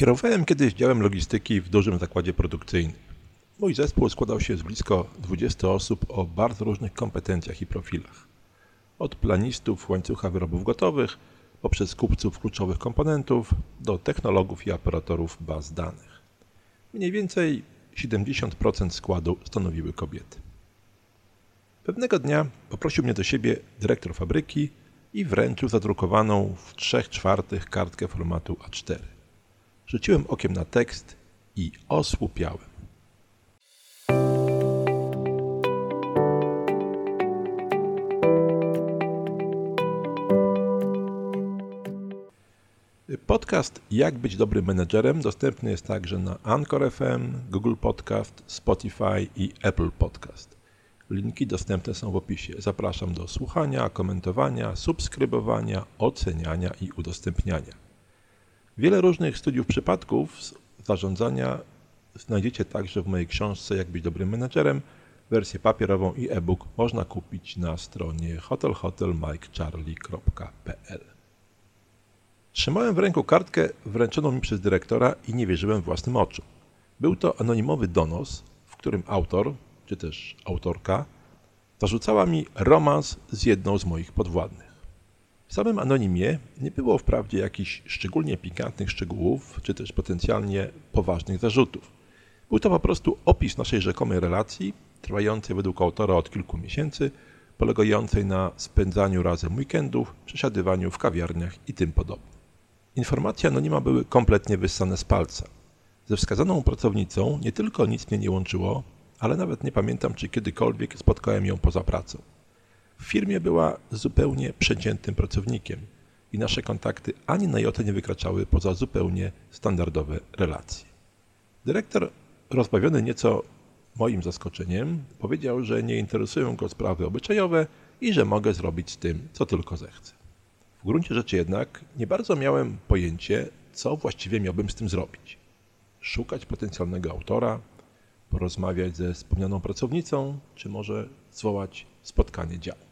Kierowałem kiedyś działem logistyki w dużym zakładzie produkcyjnym. Mój zespół składał się z blisko 20 osób o bardzo różnych kompetencjach i profilach. Od planistów łańcucha wyrobów gotowych, poprzez kupców kluczowych komponentów, do technologów i operatorów baz danych. Mniej więcej 70% składu stanowiły kobiety. Pewnego dnia poprosił mnie do siebie dyrektor fabryki i wręczył zadrukowaną w 3 czwartych kartkę formatu A4. Rzuciłem okiem na tekst i osłupiałem. Podcast Jak być dobrym menedżerem dostępny jest także na Anchor FM, Google Podcast, Spotify i Apple Podcast. Linki dostępne są w opisie. Zapraszam do słuchania, komentowania, subskrybowania, oceniania i udostępniania. Wiele różnych studiów przypadków zarządzania znajdziecie także w mojej książce Jak być dobrym menedżerem. Wersję papierową i e-book można kupić na stronie hotelhotelmikecharlie.pl. Trzymałem w ręku kartkę wręczoną mi przez dyrektora i nie wierzyłem własnym oczom. Był to anonimowy donos, w którym autor, czy też autorka, zarzucała mi romans z jedną z moich podwładnych. W samym anonimie nie było wprawdzie jakichś szczególnie pikantnych szczegółów, czy też potencjalnie poważnych zarzutów. Był to po prostu opis naszej rzekomej relacji, trwającej według autora od kilku miesięcy, polegającej na spędzaniu razem weekendów, przesiadywaniu w kawiarniach i tym podobnym. Informacje anonima były kompletnie wyssane z palca. Ze wskazaną pracownicą nie tylko nic mnie nie łączyło, ale nawet nie pamiętam, czy kiedykolwiek spotkałem ją poza pracą. W firmie była zupełnie przeciętym pracownikiem i nasze kontakty ani na jotę nie wykraczały poza zupełnie standardowe relacje. Dyrektor, rozbawiony nieco moim zaskoczeniem, powiedział, że nie interesują go sprawy obyczajowe i że mogę zrobić z tym, co tylko zechcę. W gruncie rzeczy jednak nie bardzo miałem pojęcie, co właściwie miałbym z tym zrobić. Szukać potencjalnego autora, porozmawiać ze wspomnianą pracownicą, czy może zwołać spotkanie działu.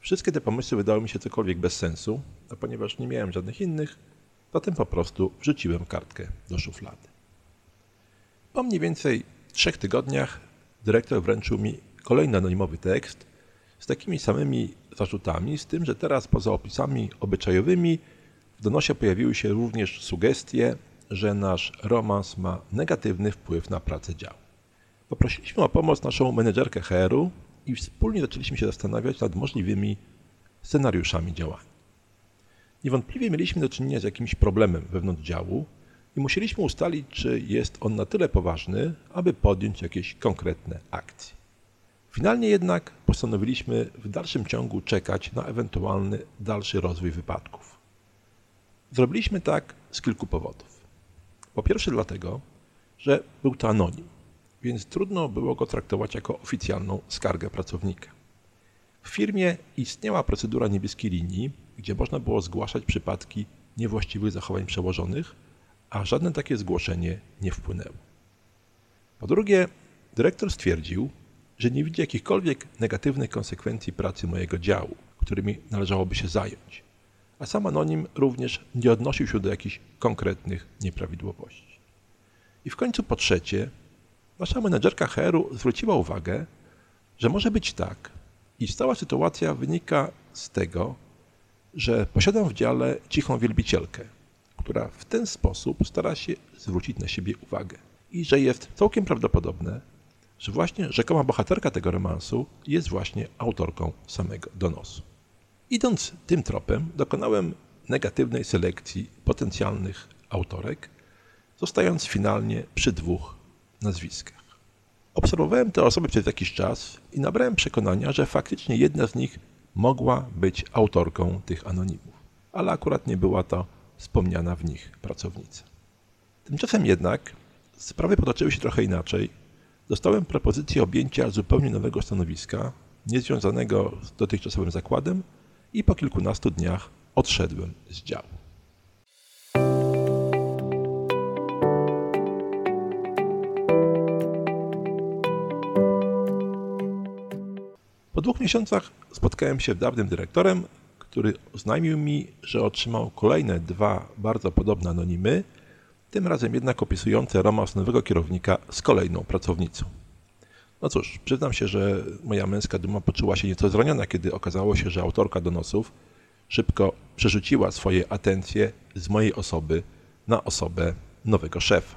Wszystkie te pomysły wydały mi się cokolwiek bez sensu, a ponieważ nie miałem żadnych innych, zatem po prostu wrzuciłem kartkę do szuflady. Po mniej więcej trzech tygodniach dyrektor wręczył mi kolejny anonimowy tekst z takimi samymi zarzutami, z tym, że teraz poza opisami obyczajowymi w donosie pojawiły się również sugestie, że nasz romans ma negatywny wpływ na pracę działu. Poprosiliśmy o pomoc naszą menedżerkę HR-u i wspólnie zaczęliśmy się zastanawiać nad możliwymi scenariuszami działania. Niewątpliwie mieliśmy do czynienia z jakimś problemem wewnątrz działu i musieliśmy ustalić, czy jest on na tyle poważny, aby podjąć jakieś konkretne akcje. Finalnie jednak postanowiliśmy w dalszym ciągu czekać na ewentualny dalszy rozwój wypadków. Zrobiliśmy tak z kilku powodów. Po pierwsze dlatego, że był to anonim, więc trudno było go traktować jako oficjalną skargę pracownika. W firmie istniała procedura niebieskiej linii, gdzie można było zgłaszać przypadki niewłaściwych zachowań przełożonych, a żadne takie zgłoszenie nie wpłynęło. Po drugie, dyrektor stwierdził, że nie widzi jakichkolwiek negatywnych konsekwencji pracy mojego działu, którymi należałoby się zająć, a sam anonim również nie odnosił się do jakichś konkretnych nieprawidłowości. I w końcu po trzecie, nasza menedżerka HR-u zwróciła uwagę, że może być tak, iż cała sytuacja wynika z tego, że posiadam w dziale cichą wielbicielkę, która w ten sposób stara się zwrócić na siebie uwagę i że jest całkiem prawdopodobne, że właśnie rzekoma bohaterka tego romansu jest właśnie autorką samego donosu. Idąc tym tropem, dokonałem negatywnej selekcji potencjalnych autorek, zostając finalnie przy dwóch nazwiskach. Obserwowałem te osoby przez jakiś czas i nabrałem przekonania, że faktycznie jedna z nich mogła być autorką tych anonimów, ale akurat nie była to wspomniana w nich pracownica. Tymczasem jednak sprawy potoczyły się trochę inaczej dostałem propozycję objęcia zupełnie nowego stanowiska, niezwiązanego z dotychczasowym zakładem i po kilkunastu dniach odszedłem z działu. Po dwóch miesiącach spotkałem się z dawnym dyrektorem, który oznajmił mi, że otrzymał kolejne dwa bardzo podobne anonimy tym razem jednak opisujące romans nowego kierownika z kolejną pracownicą. No cóż, przyznam się, że moja męska duma poczuła się nieco zraniona, kiedy okazało się, że autorka donosów szybko przerzuciła swoje atencje z mojej osoby na osobę nowego szefa.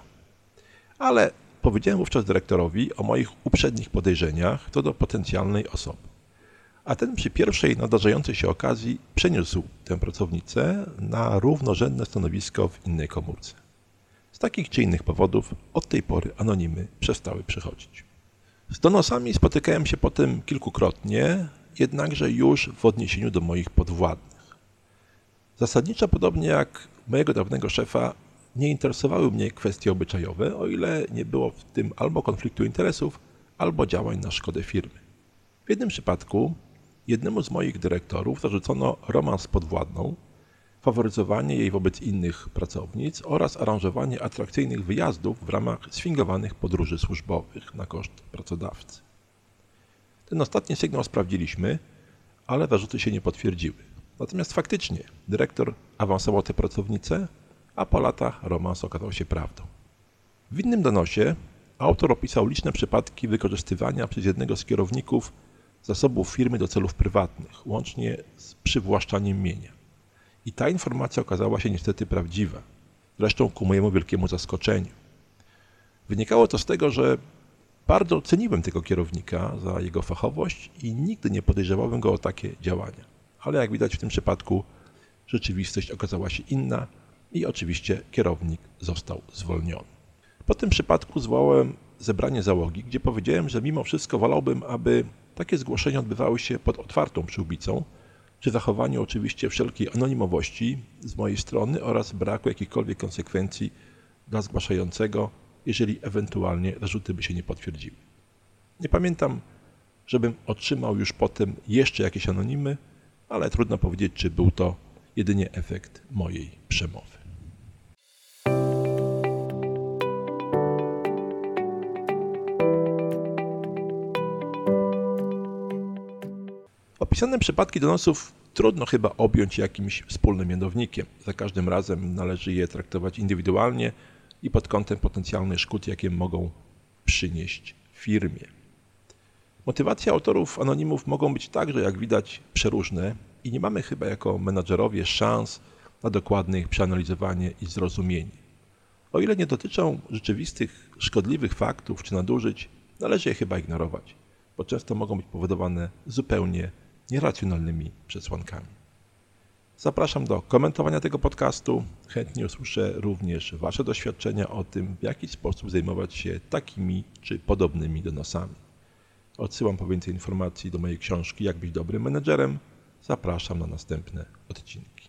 Ale powiedziałem wówczas dyrektorowi o moich uprzednich podejrzeniach co do potencjalnej osoby. A ten przy pierwszej nadarzającej się okazji przeniósł tę pracownicę na równorzędne stanowisko w innej komórce. Z takich czy innych powodów od tej pory anonimy przestały przychodzić. Z donosami spotykałem się potem kilkukrotnie, jednakże już w odniesieniu do moich podwładnych. Zasadniczo podobnie jak mojego dawnego szefa, nie interesowały mnie kwestie obyczajowe, o ile nie było w tym albo konfliktu interesów, albo działań na szkodę firmy. W jednym przypadku jednemu z moich dyrektorów zarzucono romans podwładną, faworyzowanie jej wobec innych pracownic oraz aranżowanie atrakcyjnych wyjazdów w ramach sfingowanych podróży służbowych na koszt pracodawcy. Ten ostatni sygnał sprawdziliśmy, ale zarzuty się nie potwierdziły. Natomiast faktycznie dyrektor awansował tę pracownicę, a po latach romans okazał się prawdą. W innym donosie autor opisał liczne przypadki wykorzystywania przez jednego z kierowników zasobów firmy do celów prywatnych, łącznie z przywłaszczaniem mienia. I ta informacja okazała się niestety prawdziwa, zresztą ku mojemu wielkiemu zaskoczeniu. Wynikało to z tego, że bardzo ceniłem tego kierownika za jego fachowość i nigdy nie podejrzewałem go o takie działania. Ale jak widać w tym przypadku rzeczywistość okazała się inna i oczywiście kierownik został zwolniony. Po tym przypadku zwołałem zebranie załogi, gdzie powiedziałem, że mimo wszystko wolałbym, aby takie zgłoszenia odbywały się pod otwartą przyłbicą, przy zachowaniu oczywiście wszelkiej anonimowości z mojej strony oraz braku jakichkolwiek konsekwencji dla zgłaszającego, jeżeli ewentualnie zarzuty by się nie potwierdziły. Nie pamiętam, żebym otrzymał już potem jeszcze jakieś anonimy, ale trudno powiedzieć, czy był to jedynie efekt mojej przemowy. Opisane przypadki donosów trudno chyba objąć jakimś wspólnym mianownikiem. Za każdym razem należy je traktować indywidualnie i pod kątem potencjalnych szkód, jakie mogą przynieść firmie. Motywacje autorów anonimów mogą być także, jak widać, przeróżne i nie mamy chyba jako menadżerowie szans na dokładne ich przeanalizowanie i zrozumienie. O ile nie dotyczą rzeczywistych szkodliwych faktów czy nadużyć, należy je chyba ignorować, bo często mogą być powodowane zupełnie nieracjonalnymi przesłankami. Zapraszam do komentowania tego podcastu. Chętnie usłyszę również Wasze doświadczenia o tym, w jaki sposób zajmować się takimi czy podobnymi donosami. Odsyłam po więcej informacji do mojej książki Jak być dobrym menedżerem. Zapraszam na następne odcinki.